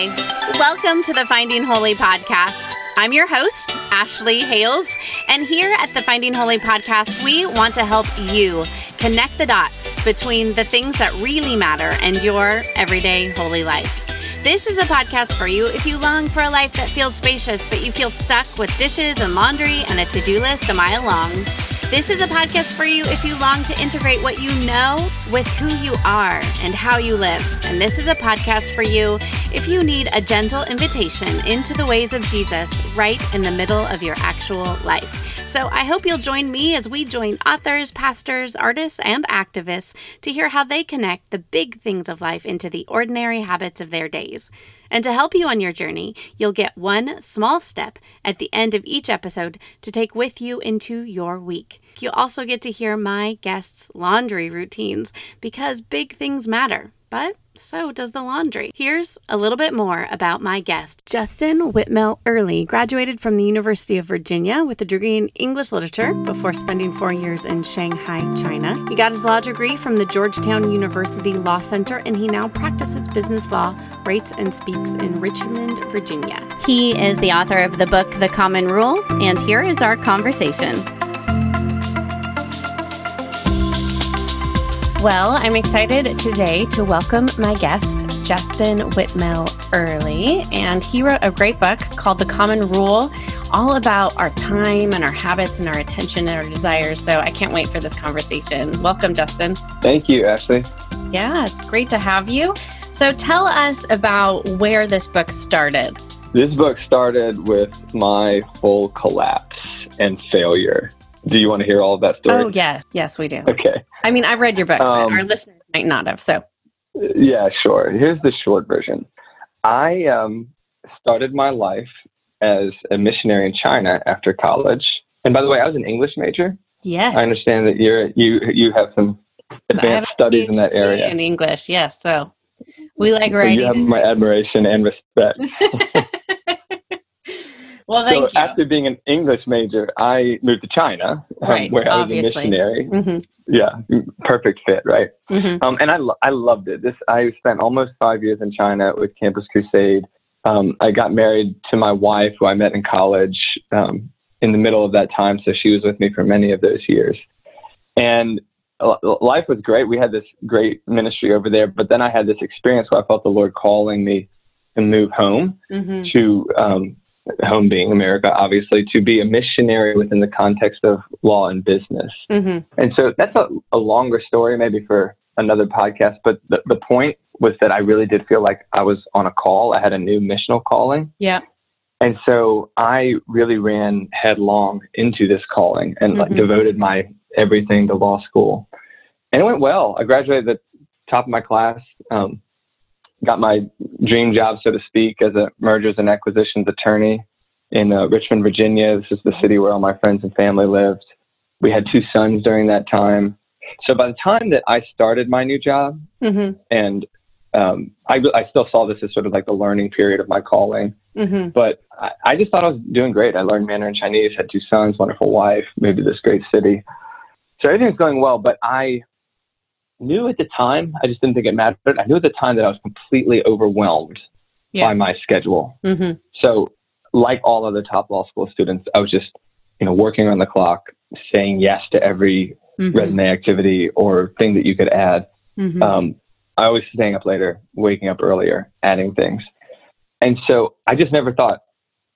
Hi, welcome to the Finding Holy podcast. I'm your host, Ashley Hales, and here at the Finding Holy podcast, we want to help you connect the dots between the things that really matter and your everyday holy life. This is a podcast for you if you long for a life that feels spacious, but you feel stuck with dishes and laundry and a to do list a mile long. This is a podcast for you if you long to integrate what you know with who you are and how you live. And this is a podcast for you if you need a gentle invitation into the ways of Jesus right in the middle of your actual life. So I hope you'll join me as we join authors, pastors, artists, and activists to hear how they connect the big things of life into the ordinary habits of their days. And to help you on your journey, you'll get one small step at the end of each episode to take with you into your week. You'll also get to hear my guests' laundry routines because big things matter, but so does the laundry. Here's a little bit more about my guest. Justin Whitmer Earley graduated from the University of Virginia with a degree in English literature before spending four years in Shanghai, China. He got his law degree from the Georgetown University Law Center and he now practices business law, writes and speaks in Richmond, Virginia. He is the author of the book The Common Rule, and here is our conversation. Well, I'm excited today to welcome my guest, Justin Whitmer Earley. And he wrote a great book called The Common Rule, all about our time and our habits and our attention and our desires. So I can't wait for this conversation. Welcome, Justin. Thank you, Ashley. Yeah, it's great to have you. So tell us about where this book started. This book started with my full collapse and failure. Do you want to hear all of that story? Oh, yes. Yes, we do. Okay. I mean, I've read your book, Um, but our listeners might not have. So, Yeah, sure. Here's the short version. I um, started my life as a missionary in China after college. And by the way, I was an English major. yes. I understand that you're you you have some advanced studies in that area. In English, yes. So, we like So writing. you have my admiration and respect. well, thank so you. after being an English major, I moved to China, um, Right, where I was a missionary. hmm Yeah, perfect fit, right? hmm Um, and I, lo- I loved it. This I spent almost five years in China with Campus Crusade. Um, I got married to my wife, who I met in college um, in the middle of that time, so she was with me for many of those years. And life was great. We had this great ministry over there, but then I had this experience where I felt the Lord calling me to move home hmm to um, home being America, obviously, to be a missionary within the context of law and business. hmm And so that's a, a longer story, maybe for another podcast. But the, the point was that I really did feel like I was on a call. I had a new missional calling. Yeah. And so I really ran headlong into this calling and like, Mhm. devoted my everything to law school. And it went well. I graduated at the top of my class, um, got my dream job, so to speak, as a mergers and acquisitions attorney in uh, Richmond, Virginia. This is the city where all my friends and family lived. We had two sons during that time. So by the time that I started my new job, hmm and um, I, I still saw this as sort of like the learning period of my calling. hmm But I, I just thought I was doing great. I learned Mandarin Chinese, had two sons, wonderful wife, moved to this great city. So everything was going well. But I knew at the time, I just didn't think it mattered. I knew at the time that I was completely overwhelmed Yeah. by my schedule. hmm So, like all other top law school students, I was just, you know, working on the clock, saying yes to every hmm resume activity or thing that you could add. hmm Um, I always staying up later, waking up earlier, adding things. And so I just never thought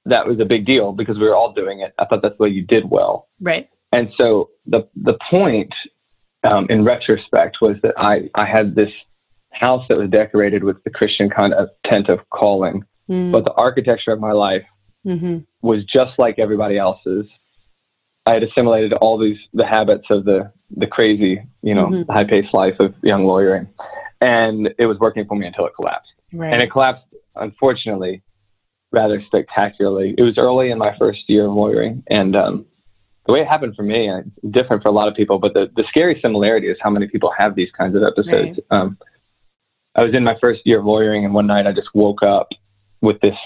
that was a big deal because we were all doing it. I thought that's the way you did well. right. And so the the point um, in retrospect was that I, I had this house that was decorated with the Christian kind of tent of calling, Mm-hmm. but the architecture of my life hmm was just like everybody else's. I had assimilated all these the habits of the the crazy, you know, Mhm. high paced life of young lawyering, and it was working for me until it collapsed. Right. And it collapsed unfortunately, rather spectacularly. It was early in my first year of lawyering, and um, the way it happened for me, different for a lot of people, but the, the scary similarity is how many people have these kinds of episodes. Right. Um, I was in my first year of lawyering, and one night I just woke up with this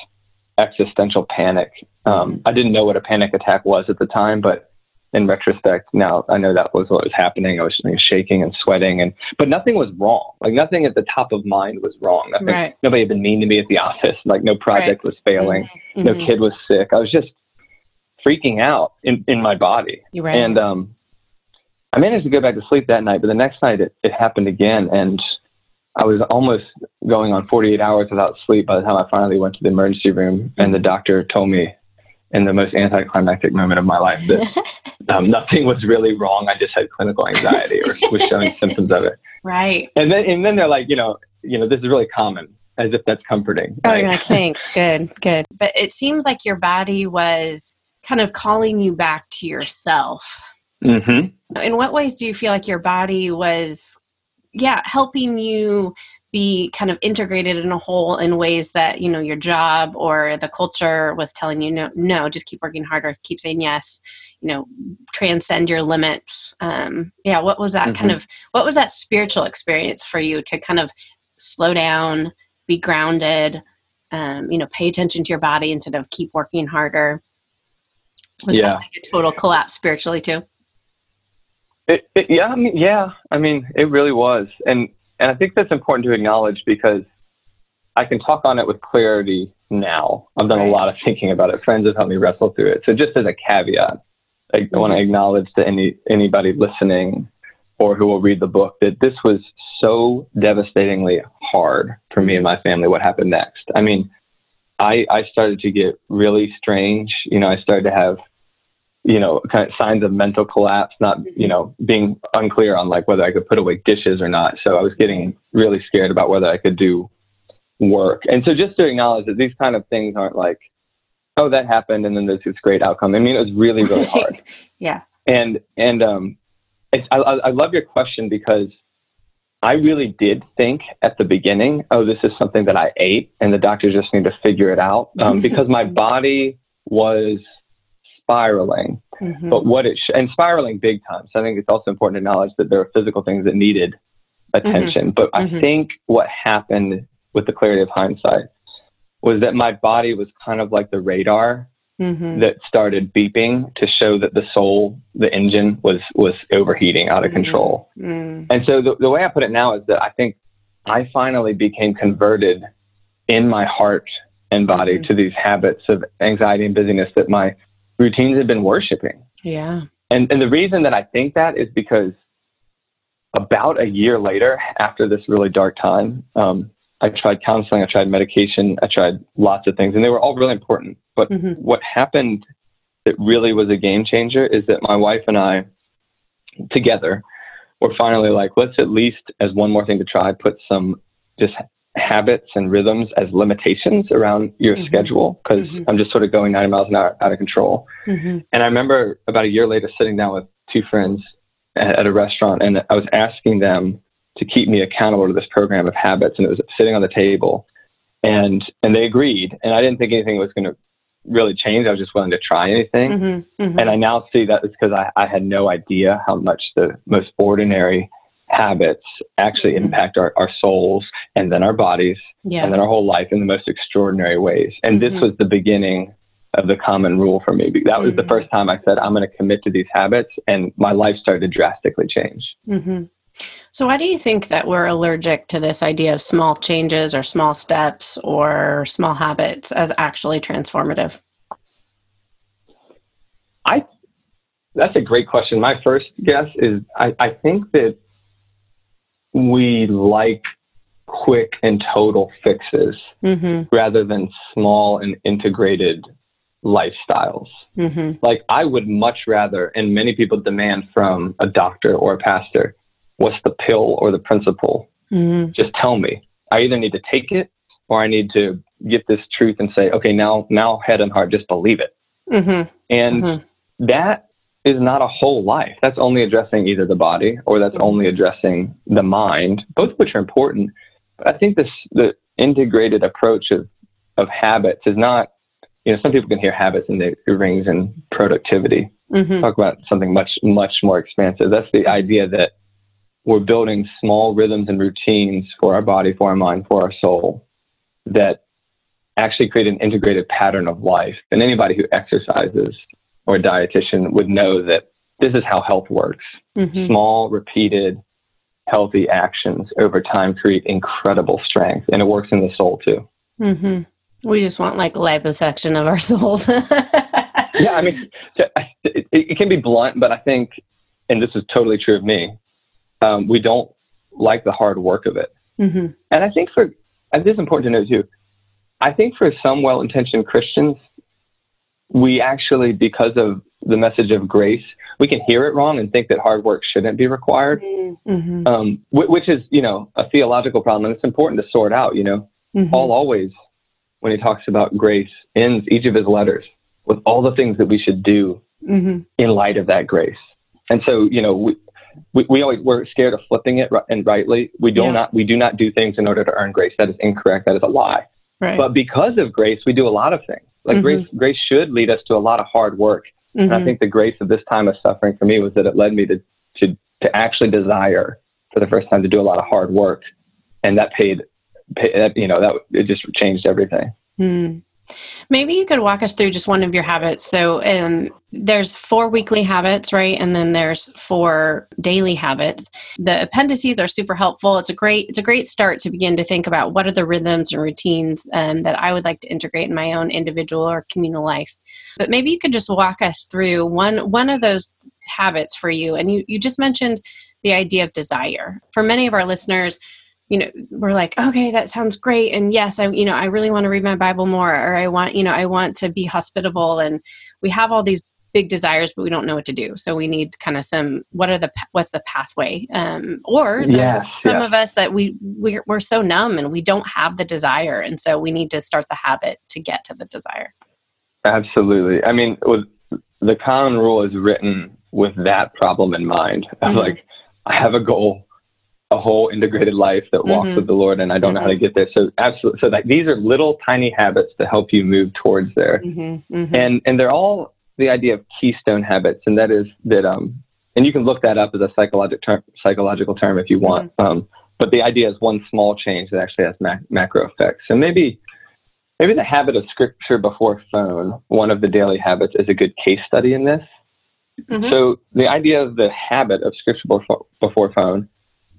existential panic. Um, mm-hmm. I didn't know what a panic attack was at the time, but in retrospect, now I know that was what was happening. I was shaking and sweating, and but nothing was wrong. Like nothing at the top of mind was wrong. Nothing, right. Nobody had been mean to me at the office. Like no project right. was failing. Mm-hmm. No mm-hmm. kid was sick. I was just freaking out in, in my body. Right. And um, I managed to go back to sleep that night, but the next night it, it happened again, and I was almost going on 48 hours without sleep by the time I finally went to the emergency room, and the doctor told me in the most anticlimactic moment of my life that um, nothing was really wrong. I just had clinical anxiety or was showing symptoms of it. Right. And then and then they're like, you know, you know, this is really common, as if that's comforting. Oh, you're like, thanks, good, good. But it seems like your body was kind of calling you back to yourself. Mm-hmm. In what ways do you feel like your body was, yeah, helping you be kind of integrated in a whole in ways that you know your job or the culture was telling you no no just keep working harder keep saying yes you know transcend your limits um yeah what was that mm-hmm. kind of what was that spiritual experience for you to kind of slow down be grounded um you know pay attention to your body instead of keep working harder was yeah. that like a total collapse spiritually too it, it, yeah, I mean, yeah. I mean, it really was, and and I think that's important to acknowledge because I can talk on it with clarity now. I've done right. a lot of thinking about it. Friends have helped me wrestle through it. So just as a caveat, I mm-hmm. want to acknowledge to any anybody listening or who will read the book that this was so devastatingly hard for me and my family. What happened next? I mean, I I started to get really strange. You know, I started to have you know, kind of signs of mental collapse, not, you mm-hmm. know, being unclear on like whether I could put away dishes or not. So I was getting really scared about whether I could do work. And so just to acknowledge that these kind of things aren't like, oh, that happened and then there's this great outcome. I mean, it was really, really hard. yeah. And, and, um, it's, I, I love your question because I really did think at the beginning, oh, this is something that I ate and the doctors just need to figure it out. Um, because my body was spiraling. Mm-hmm. But what it sh- and spiraling big time. So I think it's also important to acknowledge that there are physical things that needed attention. Mm-hmm. But I mm-hmm. think what happened with the clarity of hindsight was that my body was kind of like the radar mm-hmm. that started beeping to show that the soul, the engine, was was overheating out of mm-hmm. control. Mm. And so the, the way I put it now is that I think I finally became converted in my heart and body mm-hmm. to these habits of anxiety and busyness that my routines have been worshiping. Yeah. And and the reason that I think that is because about a year later, after this really dark time, um, I tried counseling, I tried medication, I tried lots of things, and they were all really important. But mm-hmm. what happened that really was a game changer is that my wife and I, together, were finally like, let's at least, as one more thing to try, put some just habits and rhythms as limitations around your mm-hmm. schedule because mm-hmm. I'm just sort of going 90 miles an hour out of control. Mm-hmm. And I remember about a year later sitting down with two friends at, at, a restaurant and I was asking them to keep me accountable to this program of habits and it was sitting on the table and and they agreed and I didn't think anything was going to really change. I was just willing to try anything. Mm-hmm. Mm-hmm. And I now see that it's because I, I had no idea how much the most ordinary habits actually mm-hmm. impact our, our souls and then our bodies yeah. and then our whole life in the most extraordinary ways. And mm-hmm. this was the beginning of the common rule for me. That was mm-hmm. the first time I said, I'm going to commit to these habits, and my life started to drastically change. So, why do you think that we're allergic to this idea of small changes or small steps or small habits as actually transformative? I that's a great question. My first guess is I, I think that we like quick and total fixes mm-hmm. rather than small and integrated lifestyles. Mm-hmm. Like I would much rather, and many people demand from a doctor or a pastor, what's the pill or the principle? Mm-hmm. Just tell me. I either need to take it or I need to get this truth and say, okay, now, now head and heart, just believe it. Mm-hmm. And mm-hmm. that is not a whole life. That's only addressing either the body or that's only addressing the mind, both of which are important. But I think this the integrated approach of of habits is not, you know, some people can hear habits and it rings in productivity. Mm-hmm. Talk about something much, much more expansive. That's the idea that we're building small rhythms and routines for our body, for our mind, for our soul that actually create an integrated pattern of life. And anybody who exercises or a dietitian would know that this is how health works. Mm-hmm. Small, repeated, healthy actions over time create incredible strength, and it works in the soul too. Mm-hmm. We just want like liposuction of our souls. yeah, I mean, it, it, can be blunt, but I think, and this is totally true of me, um, we don't like the hard work of it. Mm-hmm. And I think for, and this is important to note too, I think for some well intentioned Christians, we actually, because of the message of grace, we can hear it wrong and think that hard work shouldn't be required, mm-hmm. um, which is, you know, a theological problem. And it's important to sort out, you know. Mm-hmm. Paul always, when he talks about grace, ends each of his letters with all the things that we should do mm-hmm. in light of that grace. And so, you know, we, we, we always we're scared of flipping it and rightly. We do yeah. not we do not do things in order to earn grace. That is incorrect. That is a lie. Right. But because of grace, we do a lot of things. Like mm-hmm. grace, grace should lead us to a lot of hard work. Mm-hmm. And I mm-hmm. think the grace of this time of suffering for me was that it led me to to to actually desire for the first time to do a lot of hard work, and that paid, paid you know, that it just changed everything. Mm. Maybe you could walk us through just one of your habits. So um, there's four weekly habits, right? And then there's four daily habits. The appendices are super helpful. It's a great it's a great start to begin to think about what are the rhythms and routines um, that I would like to integrate in my own individual or communal life. But maybe you could just walk us through one one of those habits for you. And you you just mentioned the idea of desire. For many of our listeners, you know we're like okay that sounds great. And yes i you know i really want to read my bible more or i want you know i want to be hospitable and we have all these big desires but we don't know what to do. So we need kind of some what are the what's the pathway? Um, or there's yes, some of us that we we're, we're so numb and we don't have the desire and so we need to start the habit to get to the desire. Absolutely. I mean with the common rule is written with that problem in mind. Mm-hmm. like i have a goal a whole integrated life that walks mm-hmm. with the Lord, and I don't mm-hmm. know how to mm-hmm. get there. So absolutely, so that these are little tiny habits to help you move towards there, mm-hmm. mm-hmm. and and they're all the idea of keystone habits, and that is that um, and you can look that up as a psychological term, psychological term if you want. Mm-hmm. Um, but the idea is one small change that actually has mac- macro effects. So maybe maybe the habit of scripture before phone, one of the daily habits, is a good case study in this. So the idea of the habit of scripture before, before phone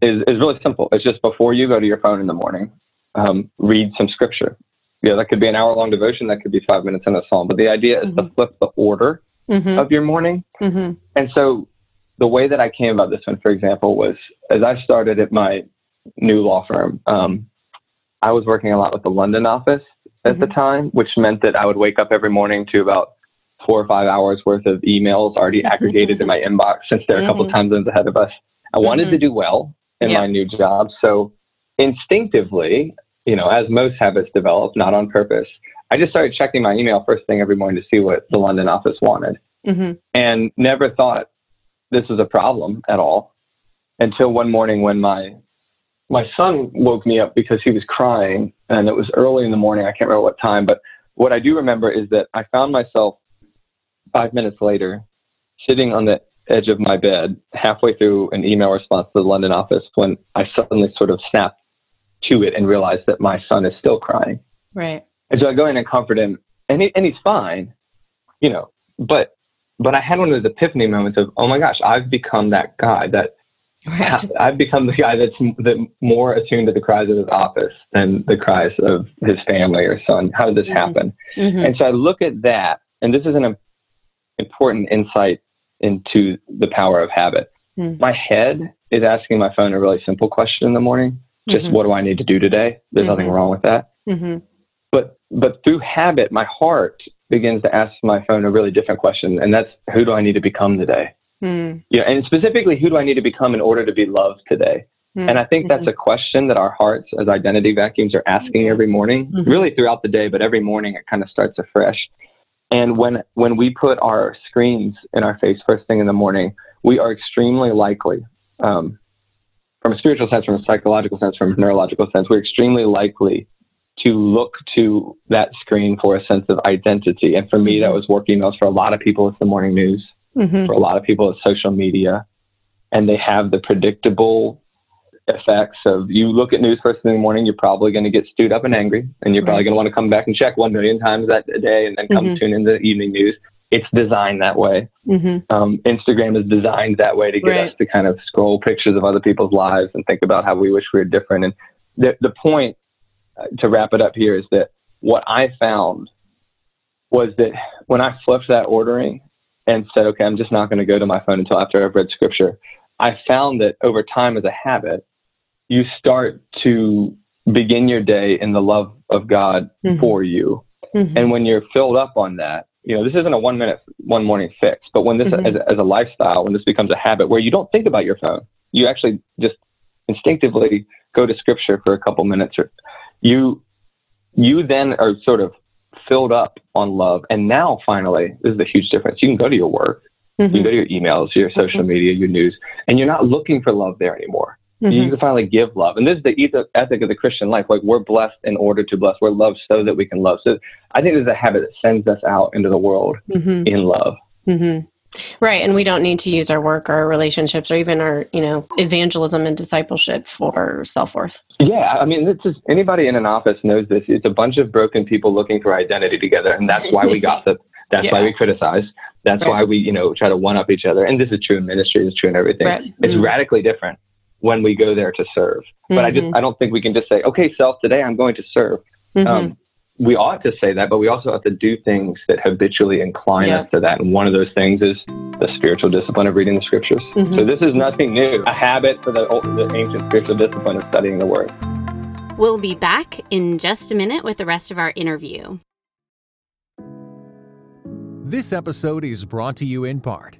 is, is really simple. It's just before you go to your phone in the morning, um, read some scripture. Yeah, that could be an hour long devotion. That could be five minutes in a psalm. But the idea is mm-hmm. to flip the order mm-hmm. of your morning. Mm-hmm. And so the way that I came about this one, for example, was as I started at my new law firm, um, I was working a lot with the London office at the mm-hmm. time, which meant that I would wake up every morning to about four or five hours worth of emails already aggregated in my inbox since they're a couple mm-hmm. time zones ahead of us. I wanted to mm-hmm. do well in my new job. So instinctively, you know, as most habits develop, not on purpose, I just started checking my email first thing every morning to see what the London office wanted, mm-hmm. and never thought this was a problem at all until one morning when my my son woke me up because he was crying, and it was early in the morning. I can't remember what time, but what I do remember is that I found myself five minutes later sitting on the edge of my bed halfway through an email response to the London office when I suddenly sort of snapped to it and realized that my son is still crying. Right. And so I go in and comfort him, and he, and he's fine, you know. But but I had one of those epiphany moments of, oh my gosh, I've become that guy that right. I've become the guy that's that more attuned to the cries of his office than the cries of his family or son. How did this mm-hmm. happen? Mm-hmm. And so I look at that, and this is an important insight into the power of habit. Mm. My head is asking my phone a really simple question in the morning. Just mm-hmm. what do I need to do today? There's mm-hmm. nothing wrong with that. Mm-hmm. But but through habit, my heart begins to ask my phone a really different question, and that's who do I need to become today? Mm. Yeah, and specifically, who do I need to become in order to be loved today? Mm. And I think that's mm-hmm. a question that our hearts, as identity vacuums, are asking every morning, mm-hmm. really throughout the day, but every morning it kind of starts afresh. And when when we put our screens in our face first thing in the morning, we are extremely likely, um, from a spiritual sense, from a psychological sense, from a neurological sense, we're extremely likely to look to that screen for a sense of identity. And for me, that was work emails. For a lot of people, it's the morning news. Mm-hmm. For a lot of people, it's social media. And they have the predictable effects of you look at news first thing in the morning, you're probably going to get stewed up and angry. And you're probably going to want to come back and check one million times that day and then come Mhm. tune into the evening news. It's designed that way. Mm-hmm. Um, Instagram is designed that way to get Right. us to kind of scroll pictures of other people's lives and think about how we wish we were different. And the, the point uh, to wrap it up here is that what I found was that when I flipped that ordering and said, okay, I'm just not going to go to my phone until after I've read scripture, I found that over time as a habit, you start to begin your day in the love of God Mhm. for you. Mm-hmm. And when you're filled up on that, you know, this isn't a one minute, one morning fix, but when this, Mhm. as, a, as a lifestyle, when this becomes a habit where you don't think about your phone, you actually just instinctively go to scripture for a couple minutes or you, you then are sort of filled up on love. And now finally, this is the huge difference. You can go to your work, you can go to your emails, your social media, your news, and you're not looking for love there anymore. You Mm-hmm. can finally give love. And this is the eth- ethic of the Christian life. Like we're blessed in order to bless. We're loved so that we can love. So I think there's a habit that sends us out into the world Mm-hmm. in love. Mm-hmm. Right, and we don't need to use our work, or our relationships, or even our, you know, evangelism and discipleship for self worth. Yeah, I mean, it's just anybody in an office knows this. It's a bunch of broken people looking for identity together, and that's why we gossip. That's why we criticize. That's Right. why we, you know, try to one up each other. And this is true in ministry. It's true in everything. Right. It's Mhm. radically different when we go there to serve. But I just, Mhm. I don't think we can just say, okay, self, today I'm going to serve. Mhm. Um, we ought to say that, but we also have to do things that habitually incline Yeah. us to that. And one of those things is the spiritual discipline of reading the scriptures. Mhm. So this is nothing new. A habit for the, the ancient spiritual discipline of studying the word. We'll be back in just a minute with the rest of our interview. This episode is brought to you in part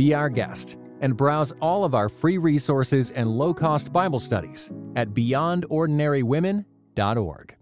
Be our guest and browse all of our free resources and low cost Bible studies at beyondordinarywomen.org.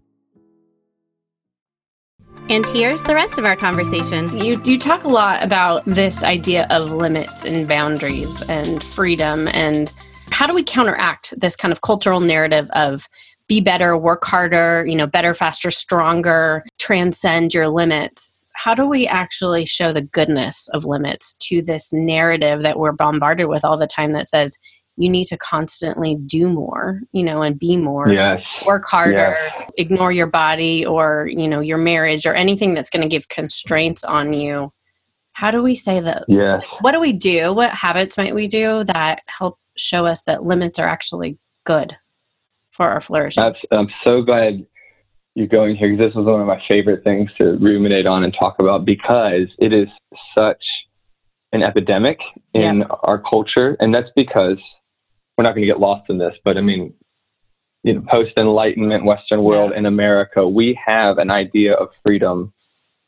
And here's the rest of our conversation. You you talk a lot about this idea of limits and boundaries and freedom and how do we counteract this kind of cultural narrative of be better, work harder, you know, better, faster, stronger, transcend your limits. How do we actually show the goodness of limits to this narrative that we're bombarded with all the time that says you need to constantly do more, you know, and be more Yes. work harder, ignore your body or, you know, your marriage or anything that's going to give constraints on you. How do we say that? Yes. What do we do? What habits might we do that help show us that limits are actually good for our flourishing? That's, I'm so glad you're going here because this was one of my favorite things to ruminate on and talk about because it is such an epidemic in our culture. And that's because we're not going to get lost in this, but I mean, you know, post enlightenment Western world in America, we have an idea of freedom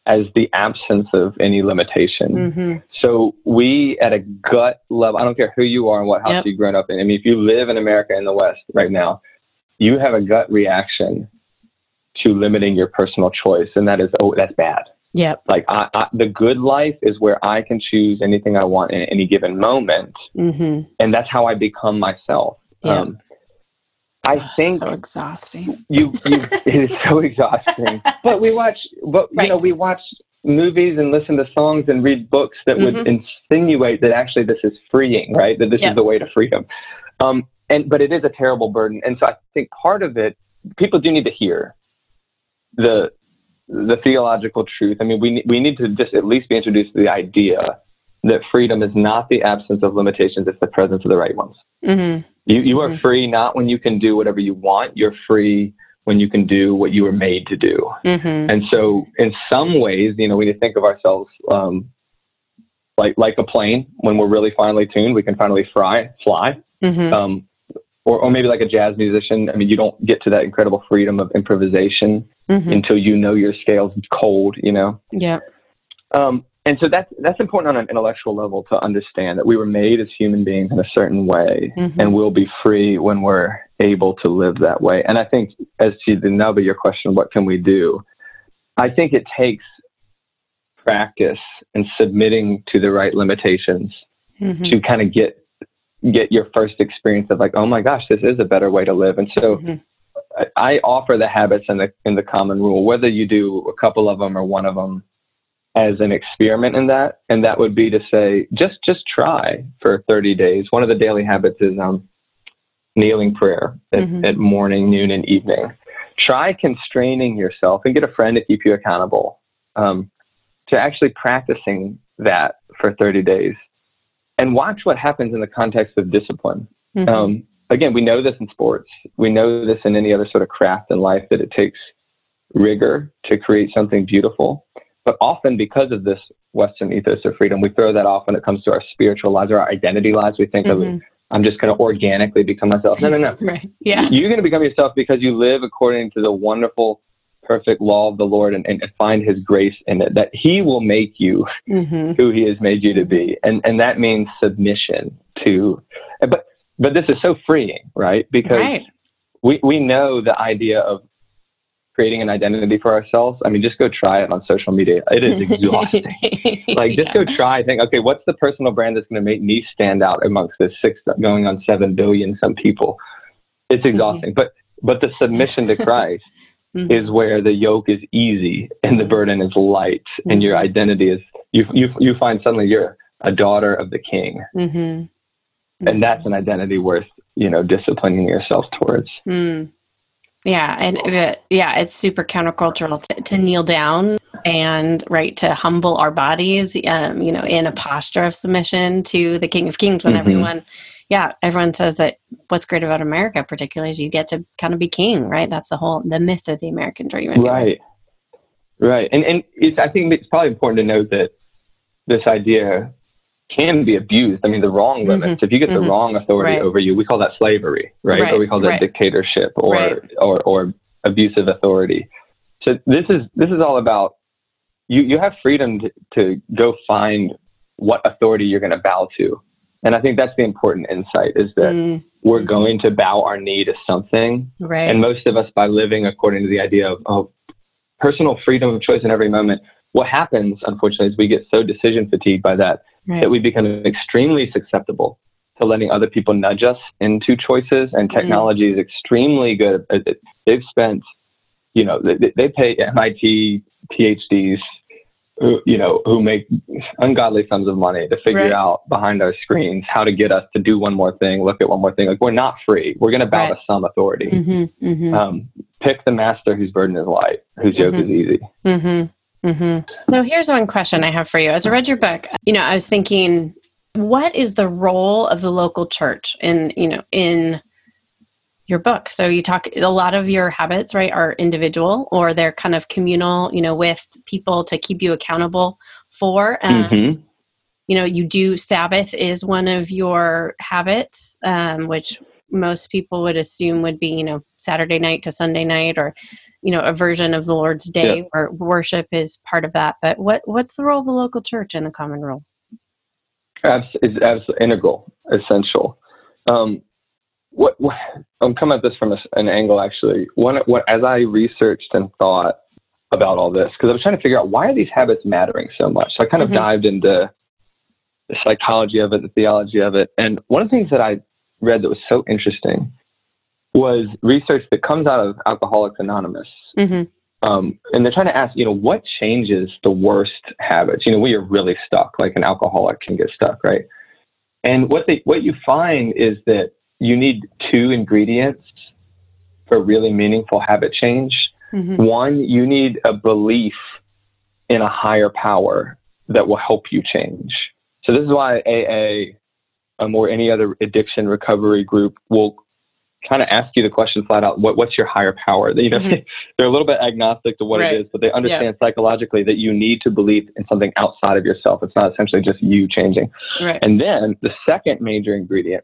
as the absence of any limitation. hmm So we, at a gut level, I don't care who you are and what house Yep. you've grown up in. I mean, if you live in America in the West right now, you have a gut reaction to limiting your personal choice, and that is, oh, that's bad. Yeah. Like I, I, the good life is where I can choose anything I want in any given moment, hmm and that's how I become myself. Yeah. Um, I think so exhausting. you, you it is so exhausting. But we watch, but you know, we watch movies and listen to songs and read books that would Mhm. insinuate that actually this is freeing, right? That this Yeah. is the way to freedom. Um, and but it is a terrible burden, and so I think part of it, people do need to hear the the theological truth. I mean, we we need to just at least be introduced to the idea that freedom is not the absence of limitations, it's the presence of the right ones. Mm-hmm. You, you are Mhm. free not when you can do whatever you want, you're free when you can do what you were made to do. Mm-hmm. And so, in some ways, you know, we need to think of ourselves um, like like a plane. When we're really finely tuned, we can finally fly. Fly. Mm-hmm. Um, or, or maybe like a jazz musician. I mean, you don't get to that incredible freedom of improvisation Mm-hmm. until you know your scales cold. You know. Yeah. Um, and so that's that's important on an intellectual level to understand that we were made as human beings in a certain way, Mhm. and we'll be free when we're able to live that way. And I think, as to the nub of your question, what can we do? I think it takes practice and submitting to the right limitations Mm-hmm. to kind of get get your first experience of like, oh my gosh, this is a better way to live. And so Mhm. I, offer the habits in the in the common rule, whether you do a couple of them or one of them, as an experiment in that, and that would be to say, just just try for 30 days. One of the daily habits is um, kneeling prayer at, Mhm. at morning, noon, and evening. Try constraining yourself and get a friend to keep you accountable um, to actually practicing that for 30 days, and watch what happens in the context of discipline. Mhm. Um, again, we know this in sports. We know this in any other sort of craft in life that it takes rigor to create something beautiful. But often, because of this Western ethos of freedom, we throw that off when it comes to our spiritual lives or our identity lives. We think of Mhm. it, I'm just going to organically become myself. No, no, no. Right. Yeah. You're going to become yourself because you live according to the wonderful, perfect law of the Lord and, and find His grace in it, that He will make you Mm-hmm. who he has made you to be and and that means submission to but but this is so freeing right? Because Right. we we know the idea of creating an identity for ourselves. I mean just go try it on social media. It is exhausting. Like just go try think okay what's the personal brand that's going to make me stand out amongst this six going on seven billion some people? It's exhausting. But but the submission to christ Mhm. is where the yoke is easy and the burden is light and your Mhm. identity is you you you find suddenly you're a daughter of the king Mm-hmm. and that's an identity worth you know disciplining yourself towards Mm. Yeah, and uh, yeah, it's super countercultural to, to kneel down and right to humble our bodies, um, you know, in a posture of submission to the King of Kings. When Mhm. everyone, yeah, everyone says that what's great about America, particularly, is you get to kind of be king, right? That's the whole the myth of the American dream. anyway. right right and and it's i think it's probably important to note that this idea can be abused i mean the wrong Mhm. limits if you get Mhm. the wrong authority Right. over you we call that slavery right, Right, or we call that right. dictatorship or, or or abusive authority so this is this is all about you you have freedom to, to go find what authority you're going to bow to and i think that's the important insight is that Mm, we're going to bow our knee to something right. and most of us by living according to the idea of, of personal freedom of choice in every moment what happens unfortunately is we get so decision fatigued by that right. that we become extremely susceptible to letting other people nudge us into choices and technology is extremely good they've spent you know they, they pay mit phds who, you know who make ungodly sums of money to figure Right. out behind our screens how to get us to do one more thing look at one more thing like we're not free we're going to bow Right. to some authority Mm-hmm, mm-hmm, um, pick the master whose burden is light, whose yoke is easy. Mm-hmm, mm-hmm. So here's one question I have for you. As I read your book, you know, I was thinking, what is the role of the local church in, you know, in your book? So you talk a lot of your habits, right, are individual or they're kind of communal, you know, with people to keep you accountable for. Um, Mhm. you know you do sabbath is one of your habits um, which most people would assume would be you know saturday night to sunday night or you know a version of the lord's day Yeah. where worship is part of that but what what's the role of the local church in the common rule Abs- it's absolutely integral, essential. Um, what, what I'm coming at this from a, an angle actually. One, what as I researched and thought about all this, because I was trying to figure out why are these habits mattering so much. So I kind of dived into the psychology of it, the theology of it, and one of the things that I read that was so interesting was research that comes out of Alcoholics Anonymous. mm-hmm. um, and they're trying to ask, you know, what changes the worst habits? You know, we are really stuck, like an alcoholic can get stuck, right? And what they what you find is that you need two ingredients for really meaningful habit change. Mm-hmm. One, you need a belief in a higher power that will help you change. So this is why AA um, or any other addiction recovery group will kind of ask you the question flat out what, what's your higher power you know mm-hmm. they're a little bit agnostic to what right. it is but they understand yeah. psychologically that you need to believe in something outside of yourself it's not essentially just you changing right. and then the second major ingredient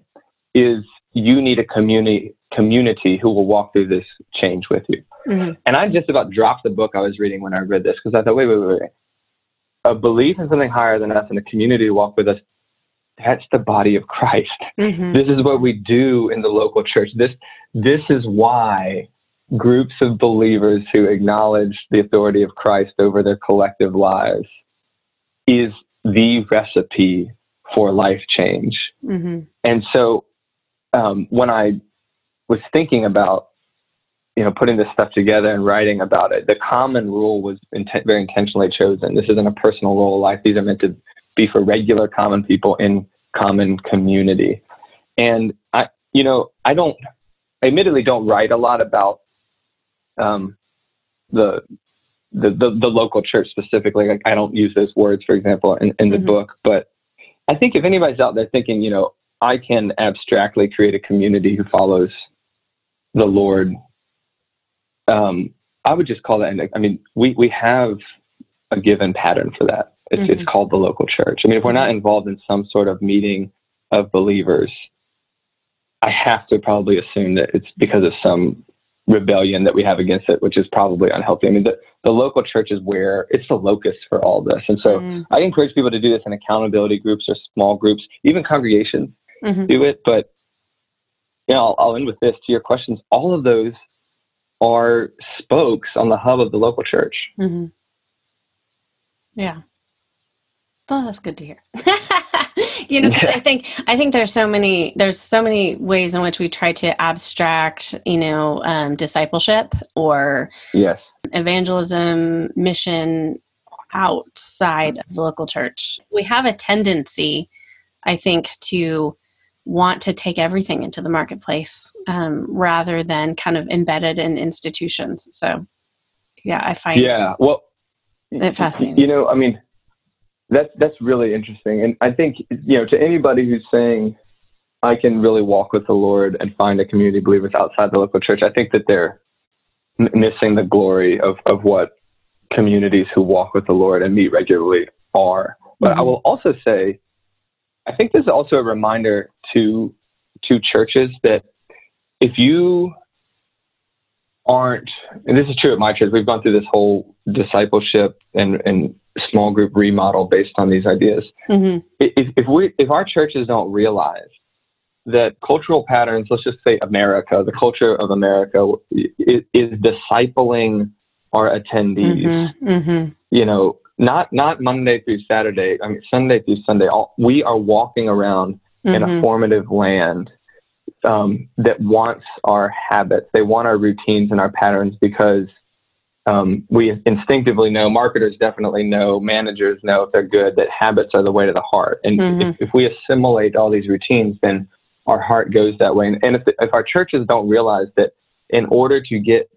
is you need a community community who will walk through this change with you mm-hmm. and i just about dropped the book i was reading when i read this because i thought wait wait wait wait a belief in something higher than us and a community to walk with us that's the body of Christ. Mm-hmm. This is what we do in the local church. This this is why groups of believers who acknowledge the authority of Christ over their collective lives is the recipe for life change. Mm-hmm. And so um, when I was thinking about you know putting this stuff together and writing about it, the common rule was intent, very intentionally chosen. This isn't a personal rule of life. These are meant to be for regular common people in common community. And I, you know, I don't, I admittedly don't write a lot about um, the, the, the the local church specifically. Like I don't use those words, for example, in, in the mm-hmm. book. But I think if anybody's out there thinking, you know, I can abstractly create a community who follows the Lord, um, I would just call that. I mean, we we have a given pattern for that. It's, mm-hmm. it's called the local church. I mean, if we're not involved in some sort of meeting of believers, I have to probably assume that it's because of some rebellion that we have against it, which is probably unhealthy. I mean, the, the local church is where it's the locus for all this. And so mm. I encourage people to do this in accountability groups or small groups, even congregations mm-hmm. do it. But, you know, I'll, I'll end with this to your questions. All of those are spokes on the hub of the local church. Mm-hmm. Yeah. Oh, that's good to hear. you know, I think I think there's so many there's so many ways in which we try to abstract, you know, um, discipleship or yes, evangelism, mission outside of the local church. We have a tendency, I think, to want to take everything into the marketplace um, rather than kind of embedded in institutions. So, yeah, I find yeah, well, it fascinating. You know, I mean that's that's really interesting, and I think you know to anybody who's saying I can really walk with the Lord and find a community of believers outside the local church, I think that they're m- missing the glory of of what communities who walk with the Lord and meet regularly are. But mm-hmm. I will also say, I think this is also a reminder to to churches that if you aren't, and this is true at my church, we've gone through this whole discipleship and, and small group remodel based on these ideas. Mm-hmm. If, if we if our churches don't realize that cultural patterns, let's just say America, the culture of America is, is discipling our attendees. Mm-hmm. Mm-hmm. You know, not not Monday through Saturday. I mean Sunday through Sunday. All, we are walking around in a mm-hmm. formative land um, that wants our habits. They want our routines and our patterns because um, we instinctively know, marketers definitely know, managers know if they're good, that habits are the way to the heart. And mm-hmm. if, if, we assimilate all these routines, then our heart goes that way. And, and if, the, if our churches don't realize that in order to get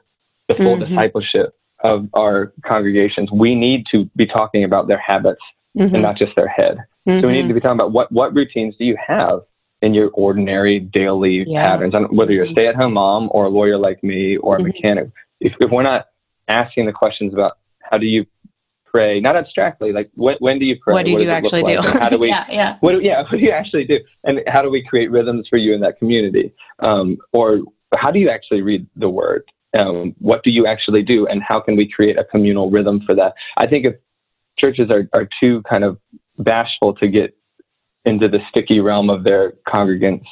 the full mm-hmm. discipleship of our congregations, we need to be talking about their habits mm-hmm. and not just their head. So we need mm-hmm. to be talking about what, what routines do you have in your ordinary daily yeah. patterns, whether you're a mm-hmm. stay at home mom or a lawyer like me or a mm-hmm. mechanic. If, if we're not asking the questions about how do you pray, not abstractly, like when, when do you pray? What do what you actually do? Like? How do we, yeah, yeah. What, yeah, what do you actually do? And how do we create rhythms for you in that community? Um, or how do you actually read the word? Um, what do you actually do? And how can we create a communal rhythm for that? I think if churches are, are too kind of bashful to get into the sticky realm of their congregants'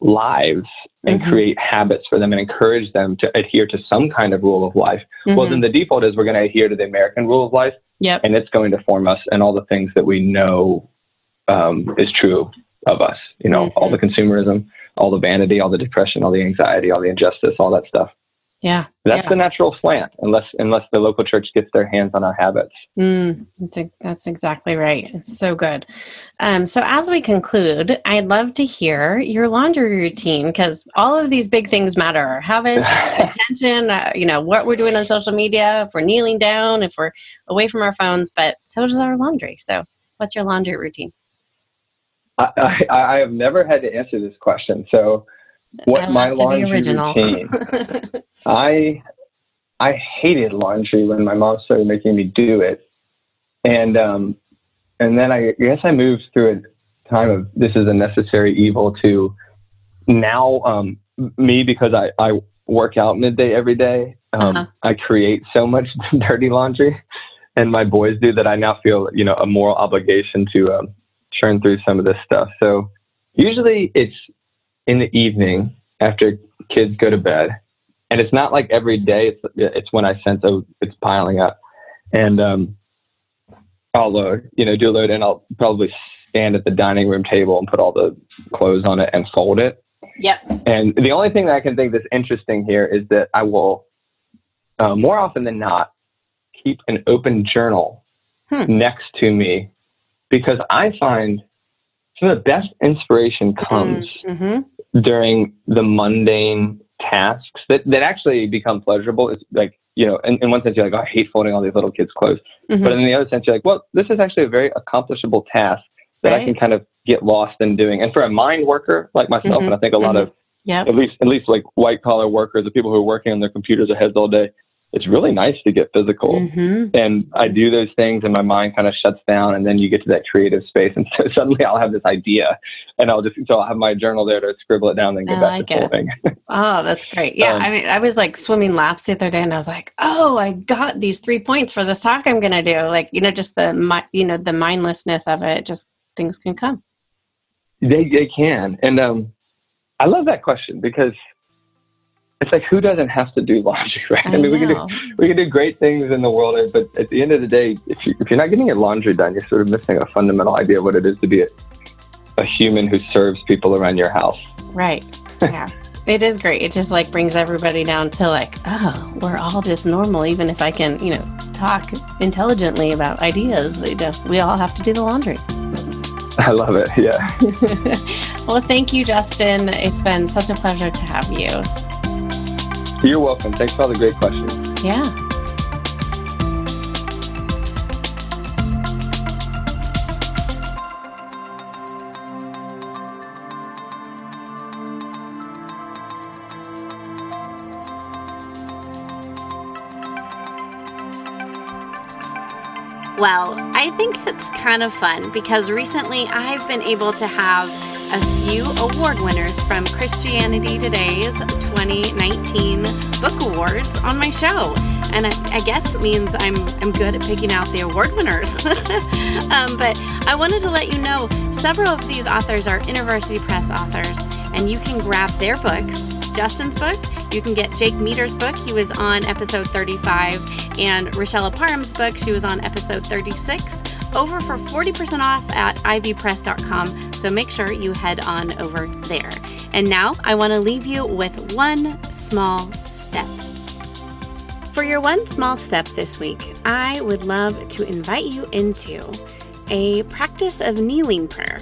lives and mm-hmm. create habits for them and encourage them to adhere to some kind of rule of life, mm-hmm. well, then the default is we're going to adhere to the American rule of life. Yep. And it's going to form us and all the things that we know um, is true of us. You know, mm-hmm. all the consumerism, all the vanity, all the depression, all the anxiety, all the injustice, all that stuff. Yeah, that's yeah. the natural slant, unless unless the local church gets their hands on our habits. Mm, that's, a, that's exactly right. It's so good. Um, so as we conclude, I'd love to hear your laundry routine because all of these big things matter: our habits, attention. Uh, you know what we're doing on social media. If we're kneeling down, if we're away from our phones, but so does our laundry. So, what's your laundry routine? I, I, I have never had to answer this question. So, what I my love to be laundry original. routine? I I hated laundry when my mom started making me do it, and um, and then I guess I moved through a time of this is a necessary evil to now um, me because I I work out midday every day. Um, Uh-huh. I create so much dirty laundry, and my boys do that. I now feel you know a moral obligation to um, churn through some of this stuff. So usually it's in the evening after kids go to bed, and it's not like every day. It's it's when I sense oh it's piling up, and um, I'll load you know do a load, and I'll probably stand at the dining room table and put all the clothes on it and fold it. Yep. And the only thing that I can think that's interesting here is that I will, uh, more often than not, keep an open journal Hmm. next to me because I find some of the best inspiration comes Mm-hmm. During the mundane tasks that, that actually become pleasurable. It's like, you know, in, in one sense, you're like, oh, I hate folding all these little kids' clothes. Mhm. But in the other sense, you're like, well, this is actually a very accomplishable task that I can kind of get lost in doing. And for a mind worker like myself, Mhm, and I think a lot mhm. of Yep. at least at least like white collar workers, the people who are working on their computers or heads all day, it's really nice to get physical. Mm-hmm. And I do those things, and my mind kind of shuts down, and then you get to that creative space, and so suddenly I'll have this idea, and I'll just so I'll have my journal there to scribble it down, and then I get back to it. folding. Oh, that's great. Yeah. Um, I mean, I was like swimming laps the other day and I was like, oh, I got these three points for this talk I'm going to do. Like, you know, just the, you know, the mindlessness of it, just things can come. They they can, and um, I love that question because it's like who doesn't have to do laundry, right? I, mean, we can do we can do great things in the world, but at the end of the day, if, you, if you're not getting your laundry done, you're sort of missing a fundamental idea of what it is to be a, a human who serves people around your house. Right. Yeah. it is great. It just like brings everybody down to like, oh, we're all just normal, even if I can, you know, talk intelligently about ideas. You know, we all have to do the laundry. I love it. Yeah. well, thank you, Justin. It's been such a pleasure to have you. You're welcome. Thanks for all the great questions. Yeah. Well, I think it's kind of fun because recently I've been able to have a few award winners from Christianity Today's 2019 Book Awards on my show. And I, I guess it means I'm, I'm good at picking out the award winners. um, but I wanted to let you know several of these authors are InterVarsity Press authors, and you can grab their books. Justin's book, you can get Jake Meador's book, he was on episode 35, and Rochelle Parham's book, she was on episode 36, over for 40% off at ivpress.com. So make sure you head on over there. And now I want to leave you with one small step. For your one small step this week, I would love to invite you into a practice of kneeling prayer.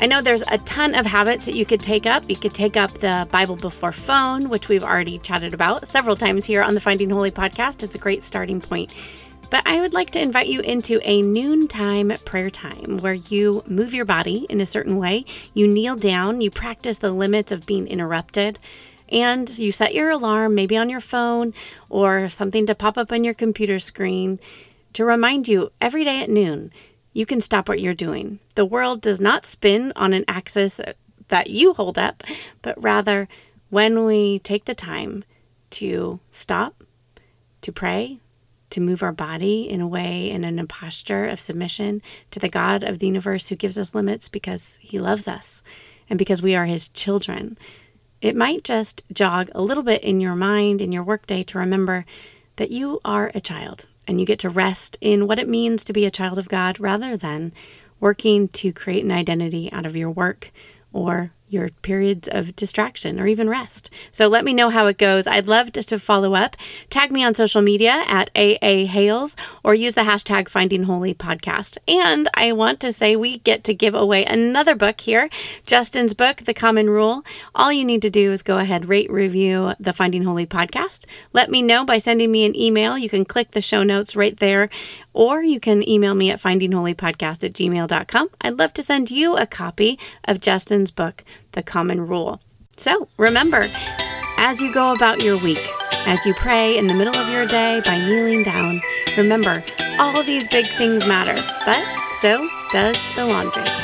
I know there's a ton of habits that you could take up. You could take up the Bible before phone, which we've already chatted about several times here on the Finding Holy podcast, is a great starting point. But I would like to invite you into a noontime prayer time where you move your body in a certain way. You kneel down, you practice the limits of being interrupted, and you set your alarm, maybe on your phone or something to pop up on your computer screen to remind you every day at noon you can stop what you're doing. The world does not spin on an axis that you hold up, but rather when we take the time to stop, to pray, to move our body in a way and in a posture of submission to the God of the universe who gives us limits because he loves us and because we are his children. It might just jog a little bit in your mind in your workday to remember that you are a child and you get to rest in what it means to be a child of God rather than working to create an identity out of your work or your periods of distraction or even rest. So let me know how it goes. I'd love just to follow up. Tag me on social media at AA Hales or use the hashtag Finding Holy Podcast. And I want to say we get to give away another book here Justin's book, The Common Rule. All you need to do is go ahead, rate, review the Finding Holy Podcast. Let me know by sending me an email. You can click the show notes right there or you can email me at findingholypodcast at gmail.com. I'd love to send you a copy of Justin's book, The Common Rule. So remember, as you go about your week, as you pray in the middle of your day by kneeling down, remember all these big things matter, but so does the laundry.